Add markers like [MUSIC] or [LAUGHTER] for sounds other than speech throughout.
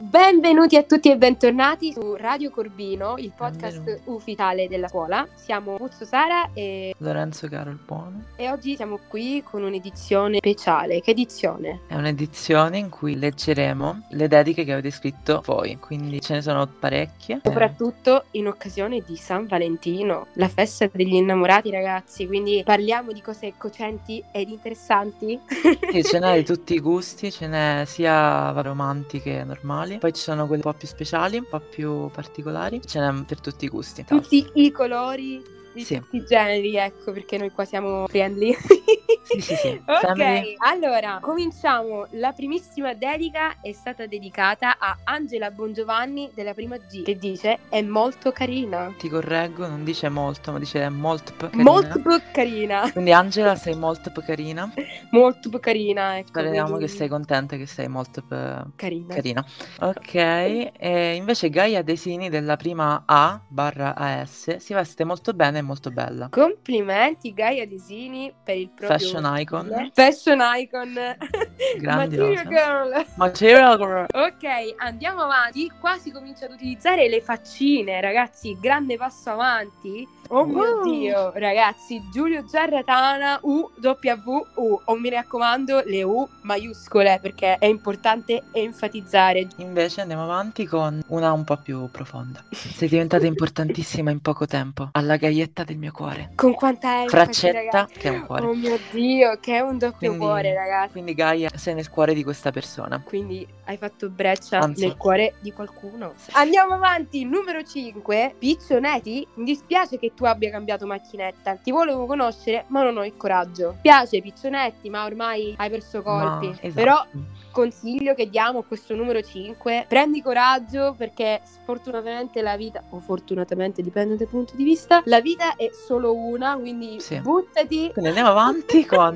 Benvenuti a tutti e bentornati su Radio Corbino, il podcast Benvenuti. ufficiale della scuola. Siamo Puzzo Sara e, Lorenzo Caro il Buono. e oggi siamo qui con un'edizione speciale. Che edizione? È un'edizione in cui leggeremo le dediche che avete scritto voi, quindi ce ne sono parecchie. Soprattutto in occasione di San Valentino, la festa degli innamorati ragazzi, quindi parliamo di cose cocenti ed interessanti. Sì, ce n'è di [LAUGHS] tutti i gusti, ce n'è sia romantiche che normali, poi ci sono quelle un po' più speciali, un po' più particolari, ce n'è per tutti i gusti. Tutti i colori di Sì. tutti i generi, ecco perché noi qua siamo friendly. Sì, sì, sì. [LAUGHS] Ok, Family. allora cominciamo. La primissima dedica è stata dedicata a Angela Bongiovanni della prima G, che dice è molto carina. Ti correggo, non dice molto, ma dice molto carina. Molto carina. Quindi Angela sei molto carina. [LAUGHS] Molto carina, ecco. Speriamo quindi che sei contenta che sei molto carina. carina. Ok, e invece Gaia Desini della prima A barra AS si veste molto bene molto bella. Complimenti Gaia Desini per il proprio Fashion icon. Fashion icon. [LAUGHS] Material girl. Material girl. Ok, andiamo avanti. Qua si comincia ad utilizzare le faccine, ragazzi. Grande passo avanti. Oh mio Uh. dio, ragazzi. Giulio Giarratana UWU. O mi raccomando, le U maiuscole perché è importante enfatizzare. Invece andiamo avanti con una un po' più profonda. Sei diventata importantissima in poco tempo. Alla gaietta del mio cuore. Con quanta enfasi, Fraccetta, ragazzi. che è un cuore. Oh mio dio, che è un doppio Quindi- cuore, ragazzi. Quindi Gaia sei nel cuore di questa persona. Quindi hai fatto breccia Anzi. nel cuore di qualcuno. Andiamo avanti, numero 5. Piccionetti, mi dispiace che tu abbia cambiato macchinetta. Ti volevo conoscere, ma non ho il coraggio. Piace Piccionetti, ma ormai hai perso colpi. Ma- esatto. Però consiglio che diamo a questo numero 5, prendi coraggio perché sfortunatamente la vita, o fortunatamente dipende dal punto di vista, la vita è solo una, quindi Sì. buttati. Quindi andiamo avanti [LAUGHS] con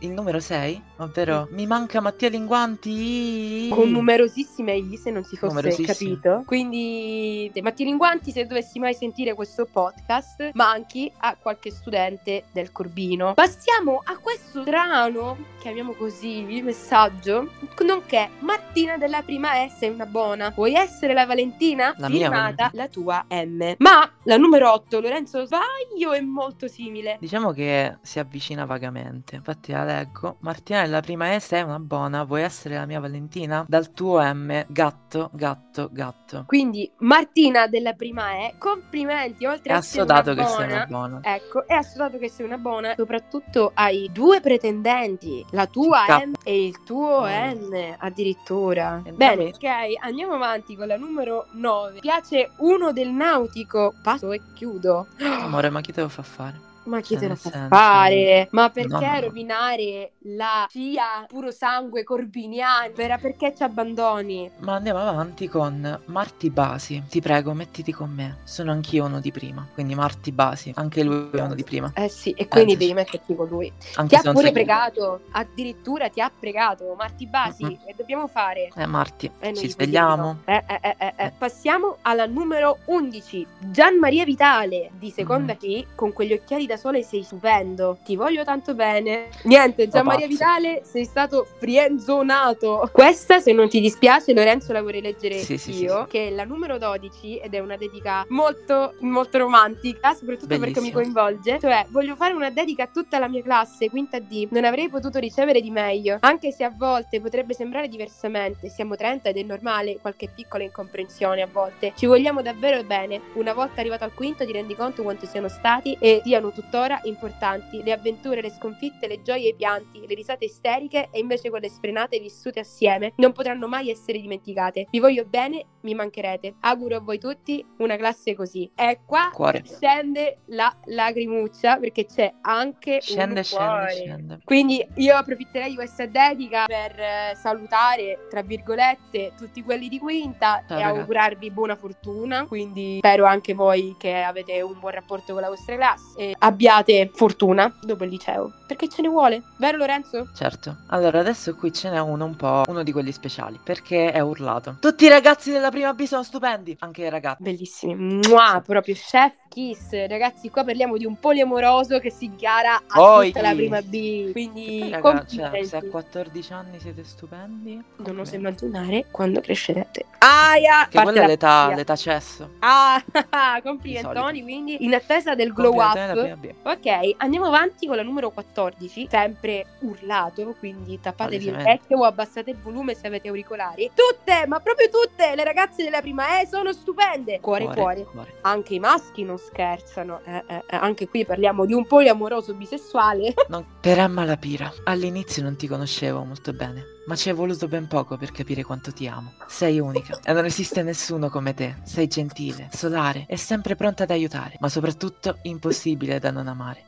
il numero 6, ovvero mi manca Mattia Linguanti. con numerosissime i se non si fosse capito quindi te- Matti Linguanti se dovessi mai sentire questo podcast manchi a qualche studente del Corbino passiamo a questo strano chiamiamo così messaggio nonché Martina della prima S è una buona vuoi essere la Valentina? La firmata la tua M ma la numero 8 Lorenzo sbaglio è molto simile Diciamo che si avvicina vagamente. Infatti la leggo. Martina della prima S è una buona. Vuoi essere la mia Valentina? Dal tuo M, gatto, gatto, gatto. quindi Martina della prima E complimenti oltre a essere assodato che sei una buona. Ecco, è assodato che sei una buona, soprattutto hai due pretendenti, la tua Che M e il tuo Oh. N addirittura. Bene, ok, andiamo avanti con la numero 9. Piace uno del nautico, passo e chiudo. Amore, ma chi te lo fa fare? Ma chi Cioè, te lo fa senso- fare? Ma perché No, no, rovinare la scia puro sangue corbiniana? Per- Perché ci abbandoni? Ma andiamo avanti con Marti Basi. Ti prego, mettiti con me. Sono anch'io uno di prima. Quindi Marti Basi, anche lui è uno di prima. Eh sì, e quindi Pensaci. devi metterti con lui. Ti Anche ha se non pure pregato, addirittura ti ha pregato. Marti Basi, Mm-mm. che dobbiamo fare? Eh, Marti, Eh, ci gli svegliamo. Eh, eh, eh, eh, eh. Passiamo alla numero 11. Gian Maria Vitale di seconda Mm. Chi con quegli occhiali da sole sei stupendo. Ti voglio tanto bene. Niente, Gian Maria pazzo. Vitale sei stato frienzonato. Questa, se non ti dispiace, Lorenzo la vorrei leggere Sì, sì, sì, io. sì. Che è la numero 12 ed è una dedica molto, molto romantica, soprattutto perché mi coinvolge. Cioè, voglio fare una dedica a tutta la mia classe, quinta D. Non avrei potuto ricevere di meglio. Anche se a volte potrebbe sembrare diversamente. Siamo 30 ed è normale qualche piccola incomprensione a volte. Ci vogliamo davvero bene. Una volta arrivato al quinto ti rendi conto quanto siano stati e siano tuttora importanti. Le avventure, le sconfitte, le gioie e i pianti, le risate isteriche e invece quelle sfrenate vissute assieme non potranno mai essere dimenticate. Vi voglio bene, mi mancherete. Auguro a voi tutti una classe così. E qua Cuore. scende la lacrimuccia perché c'è anche Scende, scende, scende. Quindi io approfitterei di questa dedica per eh, salutare, tra virgolette, tutti quelli di quinta Ciao, e ragazzi. augurarvi buona fortuna. Quindi spero anche voi che avete un buon rapporto con la vostra classe. E abbiate fortuna dopo il liceo, perché ce ne vuole, vero Lorenzo? Certo. Allora, adesso qui ce n'è uno un po', uno di quelli speciali, perché è urlato. Tutti i ragazzi della prima B sono stupendi, anche i ragazzi. Bellissimi, Mua, proprio chef kiss. Ragazzi, qua parliamo di un poliamoroso che si gara a Poi. tutta la prima B, quindi raga, cioè, se a 14 anni siete stupendi, Non oso immaginare quando crescerete. Aia! Che quella è l'età, l'età cesso. Ah, [LAUGHS] complimentoni, quindi in attesa del glow up. Ok, andiamo avanti con la numero 14, sempre urlato, quindi tappatevi il vecchio o abbassate il volume se avete auricolari. Tutte, ma proprio tutte le ragazze della prima E sono stupende. Cuore, cuore. Anche i maschi non scherzano, eh, eh, eh, anche qui parliamo di un poliamoroso bisessuale. Non- Per Emma Lapira, all'inizio non ti conoscevo molto bene, ma ci è voluto ben poco per capire quanto ti amo. Sei unica e non esiste nessuno come te. Sei gentile, solare e sempre pronta ad aiutare, ma soprattutto impossibile da non amare.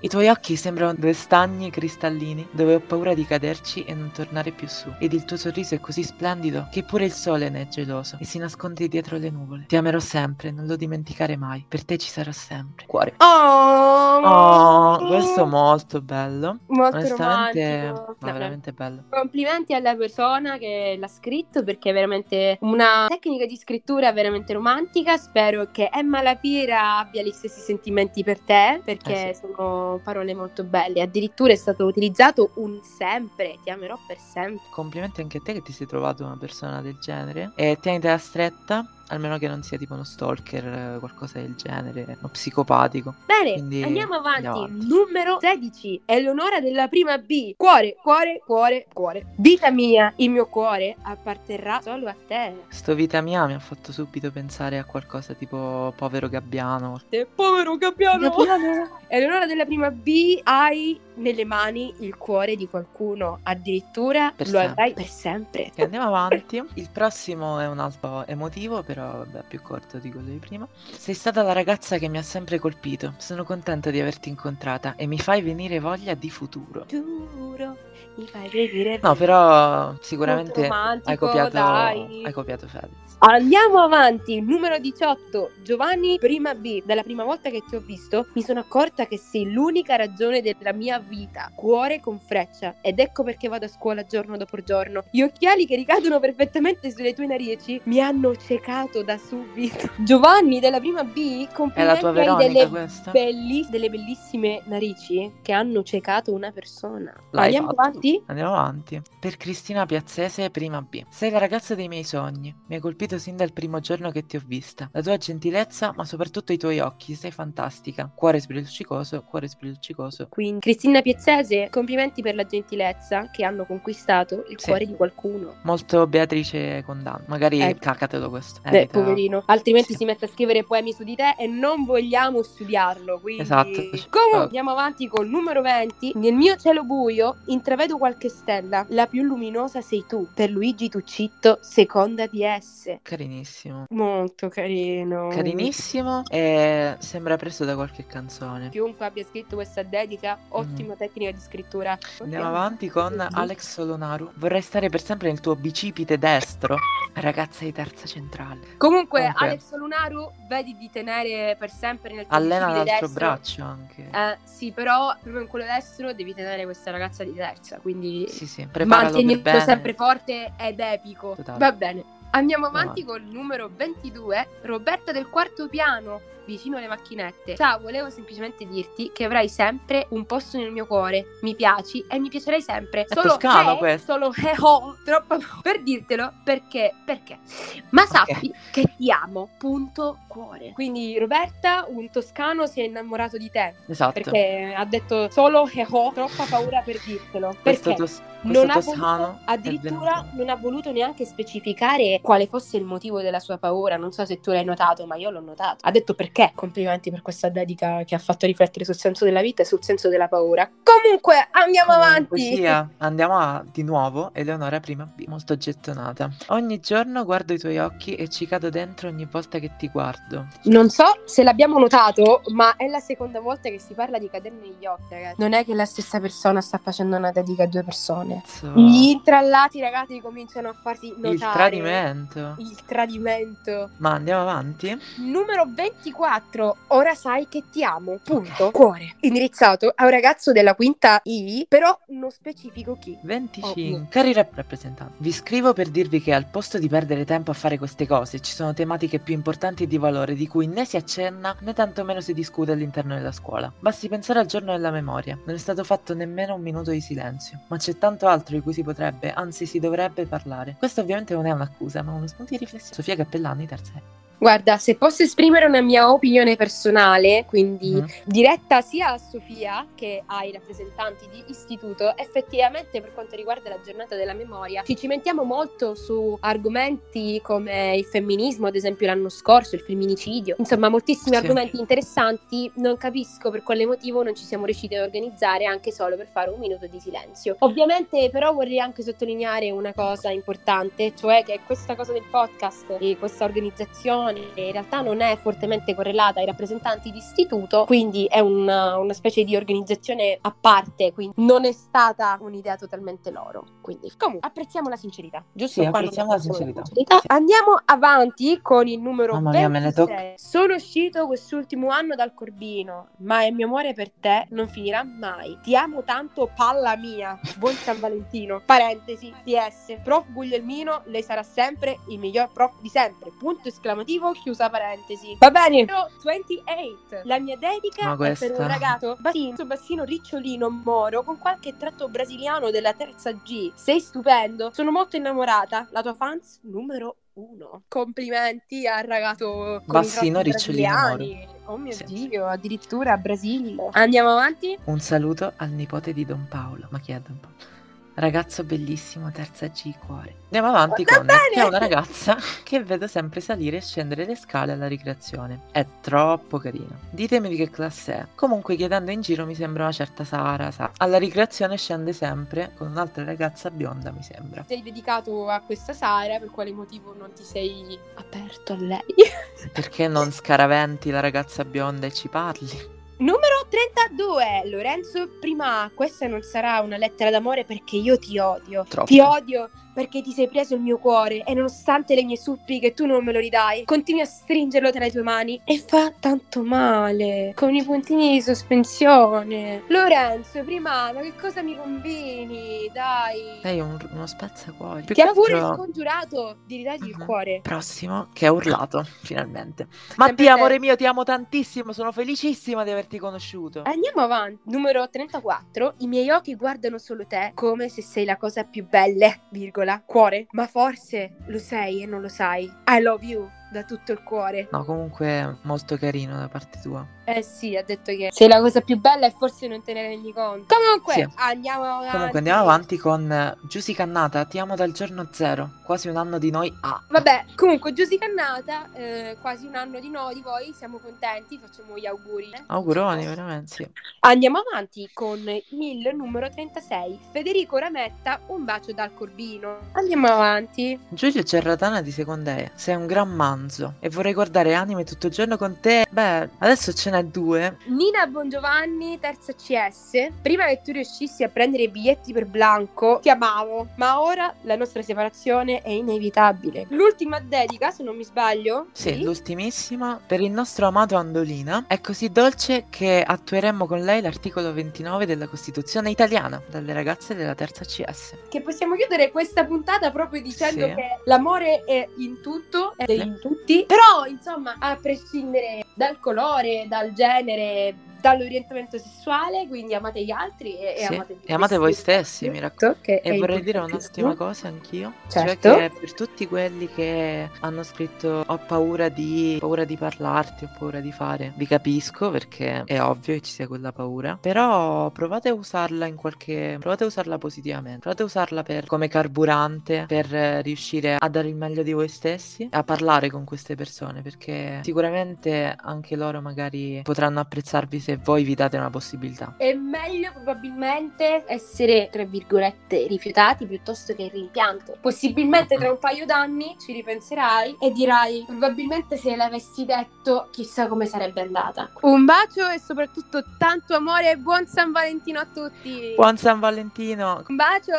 I tuoi occhi sembrano due stagni cristallini dove ho paura di caderci e non tornare più su. Ed il tuo sorriso è così splendido che pure il sole ne è geloso e si nasconde dietro le nuvole. Ti amerò sempre, non lo dimenticare mai. Per te ci sarò sempre. Cuore. Oh, Oh, questo molto bello. molto Onestamente, romantico. no. veramente bello. Complimenti alla persona che l'ha scritto perché è veramente una tecnica di scrittura veramente romantica. Spero che Emma Lapira abbia gli stessi sentimenti per te perché Eh sì. sono parole molto belle. Addirittura è stato utilizzato un sempre, ti amerò per sempre. Complimenti anche a te che ti sei trovato una persona del genere. E tienitela stretta, almeno che non sia tipo uno stalker, qualcosa del genere, uno psicopatico. Bene, Quindi, andiamo avanti. andiamo avanti. Numero 16. Eleonora della prima B. Cuore, cuore, cuore, cuore. Vita mia, il mio cuore apparterrà solo a te. Sto vita mia mi ha fatto subito pensare a qualcosa tipo povero gabbiano. Te, Povero Gabbiano. Gabbiano. Eleonora della prima B, hai nelle mani il cuore di qualcuno. Addirittura Per lo sempre. avrai per sempre. Ok, andiamo avanti. Il prossimo è un altro emotivo, però vabbè, più corto di quello di prima. Sei stata la ragazza che mi ha sempre colpito. Sono contenta di averti incontrata e mi fai venire voglia di futuro. Giuro, mi fai vedere. No, però sicuramente hai copiato, dai. hai copiato Fedez. Andiamo avanti, numero 18, Giovanni prima B. Dalla prima volta che ti ho visto mi sono accorta che sei l'unica ragione della mia vita. Cuore con freccia. Ed ecco perché vado a scuola giorno dopo giorno. Gli occhiali che ricadono [LAUGHS] perfettamente sulle tue narici mi hanno ciecato da subito. Giovanni della prima B, È complimenti la tua hai delle, belli- delle bellissime narici che hanno ciecato una persona. L'hai Andiamo fatto. avanti? Andiamo avanti. Per Cristina Piazzese, prima B. Sei la ragazza dei miei sogni. Mi hai colpito sin dal primo giorno che ti ho vista. La tua gentilezza, ma soprattutto i tuoi occhi. Sei fantastica. Cuore sbrilluccicoso, cuore sbrilluccicoso. Quindi Cristina Piazzese, complimenti per la gentilezza che hanno conquistato il Sì. cuore di qualcuno. Molto Beatrice Condanno. Magari Ecco. cacatelo questo. Beh, Evita- poverino, altrimenti Sì. si mette a scrivere poemi su di te e non vogliamo studiarlo. Quindi... Esatto. Comunque, andiamo avanti col numero 20. Nel mio cielo buio intravedo qualche stella. La più luminosa sei tu. Per Luigi Tuccitto, seconda di esse. Carinissimo. Molto carino. Carinissimo e sembra preso da qualche canzone. Chiunque abbia scritto questa dedica, ottima tecnica di scrittura. Mm. Andiamo Ok. avanti con Alex Solonaru. Vorrei stare per sempre nel tuo bicipite destro. Ragazza di terza centrale. Comunque, Comunque. Alex Lunaru, vedi di tenere per sempre nel tuo Allena bicipite l'altro destro. braccio anche. Eh, sì, però proprio in quello destro devi tenere questa ragazza di terza, quindi Sì, sì, preparalo mantenilo bene. sempre forte ed epico. Totale. Va bene. Andiamo avanti col numero 22, Roberta del quarto piano, vicino alle macchinette. Ciao, volevo semplicemente dirti che avrai sempre un posto nel mio cuore. Mi piaci e mi piacerai sempre. È toscano eh, questo. Solo eh [LAUGHS] oh, troppo per dirtelo perché perché. Ma sappi che ti amo. Punto cuore. Quindi Roberta, un toscano si è innamorato di te Esatto. perché ha detto solo eh oh, troppa paura per dirtelo. questo Perché? tos- non ha toscano voluto, addirittura non ha voluto neanche specificare quale fosse il motivo della sua paura. Non so se tu l'hai notato, ma io l'ho notato. Ha detto perché. Complimenti per questa dedica che ha fatto riflettere sul senso della vita e sul senso della paura. Comunque, andiamo Come avanti. poesia. Andiamo a, di nuovo, Eleonora prima B, molto gettonata. Ogni giorno guardo i tuoi occhi e ci cado dentro ogni volta che ti guardo. Non so se l'abbiamo notato, ma è la seconda volta che si parla di cadere negli occhi, ragazzi. Non è che la stessa persona sta facendo una dedica a due persone. Cazzo. Gli intrallati, ragazzi, cominciano a farsi notare. Il tradimento. Il tradimento. Ma andiamo avanti? Numero 24. 34. Ora sai che ti amo. Punto. Cuore. Indirizzato a un ragazzo della quinta I, però non specifico chi. 25. Ovvio. Cari rap rappresentanti, vi scrivo per dirvi che al posto di perdere tempo a fare queste cose, ci sono tematiche più importanti e di valore di cui né si accenna né tantomeno si discute all'interno della scuola. Basti pensare al giorno della memoria. Non è stato fatto nemmeno un minuto di silenzio. Ma c'è tanto altro di cui si potrebbe, anzi si dovrebbe parlare. Questo ovviamente non è un'accusa, ma uno spunto di riflessione. Sofia Cappellani, terza. Guarda, se posso esprimere una mia opinione personale, quindi Mhm. diretta sia a Sofia che ai rappresentanti di istituto, effettivamente per quanto riguarda la giornata della memoria, ci cimentiamo molto su argomenti come il femminismo, ad esempio l'anno scorso, il femminicidio, insomma moltissimi Sì. argomenti interessanti, non capisco per quale motivo non ci siamo riusciti ad organizzare anche solo per fare un minuto di silenzio. Ovviamente però vorrei anche sottolineare una cosa importante, cioè che questa cosa del podcast e questa organizzazione in realtà non è fortemente correlata ai rappresentanti di istituto, quindi è una, una specie di organizzazione a parte, quindi non è stata un'idea totalmente loro. Quindi comunque apprezziamo la sincerità, giusto? Sì, apprezziamo la apprezziamo sincerità. Andiamo avanti con il numero Mamma mia, me ne 26. Sono uscito quest'ultimo anno dal Corbino, ma il mio amore per te non finirà mai. Ti amo tanto, palla mia. Buon San Valentino. Parentesi, PS. Prof Guglielmino, lei sarà sempre il miglior prof di sempre. Punto esclamativo, chiusa parentesi. Va bene. Numero 28. La mia dedica è per un ragazzo bassino, bassino ricciolino moro con qualche tratto brasiliano della terza G. Sei stupendo. Sono molto innamorata. La tua fans numero uno. Complimenti al ragazzo Bassino ricciolino. Oh mio Sì. dio, addirittura Brasile. Andiamo avanti? Un saluto al nipote di Don Paolo. Ma chi è Don Paolo? Ragazzo bellissimo, terza G cuore. Andiamo avanti Va con bene! che è una ragazza [LAUGHS] che vedo sempre salire e scendere le scale alla ricreazione. È troppo carina. Ditemi di che classe è. Comunque chiedendo in giro mi sembra una certa Sara. sa. Alla ricreazione scende sempre con un'altra ragazza bionda, mi sembra. Sei dedicato a questa Sara, per quale motivo non ti sei aperto a lei? Perché non scaraventi la ragazza bionda e ci parli? Numero 32, Lorenzo Prima. Questa non sarà una lettera d'amore perché io ti odio. Troppo. Ti odio perché ti sei preso il mio cuore e nonostante le mie suppliche tu non me lo ridai. Continui a stringerlo tra le tue mani e fa tanto male. Con i puntini di sospensione. Lorenzo Prima, ma che cosa mi combini? Dai. Sei un- uno spezzacuori. Più Ti che ha pure altro- scongiurato di ridargli il Mhm. cuore. prossimo che ha urlato finalmente. Mattia, amore mio, ti amo tantissimo. Sono felicissima di averti conosciuto. Andiamo avanti. Numero 34. I miei occhi guardano solo te come se sei la cosa più bella, virgola, cuore. Ma forse lo sei e non lo sai. I love you da tutto il cuore. No, comunque molto carino da parte tua. Eh sì, ha detto che sei la cosa più bella e forse non te ne rendi conto. Comunque, Sì. andiamo avanti. Comunque andiamo avanti con eh, Giusy Cannata, ti amo dal giorno zero. Quasi un anno di noi a. Vabbè, comunque, Giusy Cannata, eh, quasi un anno di noi, di voi, siamo contenti, facciamo gli auguri. Auguroni, veramente sì. Andiamo avanti con il numero 36, Federico Rametta, un bacio dal Corbino. Andiamo avanti. Giulio Cerratana di seconda E, sei un gran manzo e vorrei guardare anime tutto il giorno con te. Beh, adesso ce n'è due. Nina Bongiovanni, terza CS. Prima che tu riuscissi a prendere i biglietti per Blanco, ti amavo, ma ora la nostra separazione è inevitabile. L'ultima dedica, se non mi sbaglio. Sì, l'ultimissima per il nostro amato Andolina. È così dolce che attueremmo con lei l'articolo 29 della Costituzione italiana dalle ragazze della terza CS. Che possiamo chiudere questa puntata proprio dicendo Sì. che l'amore è in tutto, è Sì. in tutti. Però, insomma, a prescindere dal colore, dal genere, dall'orientamento sessuale, quindi amate gli altri e, e Sì, amate, e amate voi stessi, mi raccomando. È E vorrei dire un'ultima cosa anch'io, Certo. cioè che per tutti quelli che hanno scritto ho paura di, paura di parlarti, ho paura di fare, vi capisco perché è ovvio che ci sia quella paura, però provate a usarla in qualche, provate a usarla positivamente, provate a usarla per, come carburante, per riuscire a dare il meglio di voi stessi, a parlare con queste persone, perché sicuramente anche loro magari potranno apprezzarvi se voi vi date una possibilità. È meglio probabilmente essere, tra virgolette, rifiutati piuttosto che rimpianto. Possibilmente tra un paio d'anni ci ripenserai e dirai, probabilmente se l'avessi detto, chissà come sarebbe andata. Un bacio e soprattutto tanto amore e buon San Valentino a tutti. Buon San Valentino! Un bacio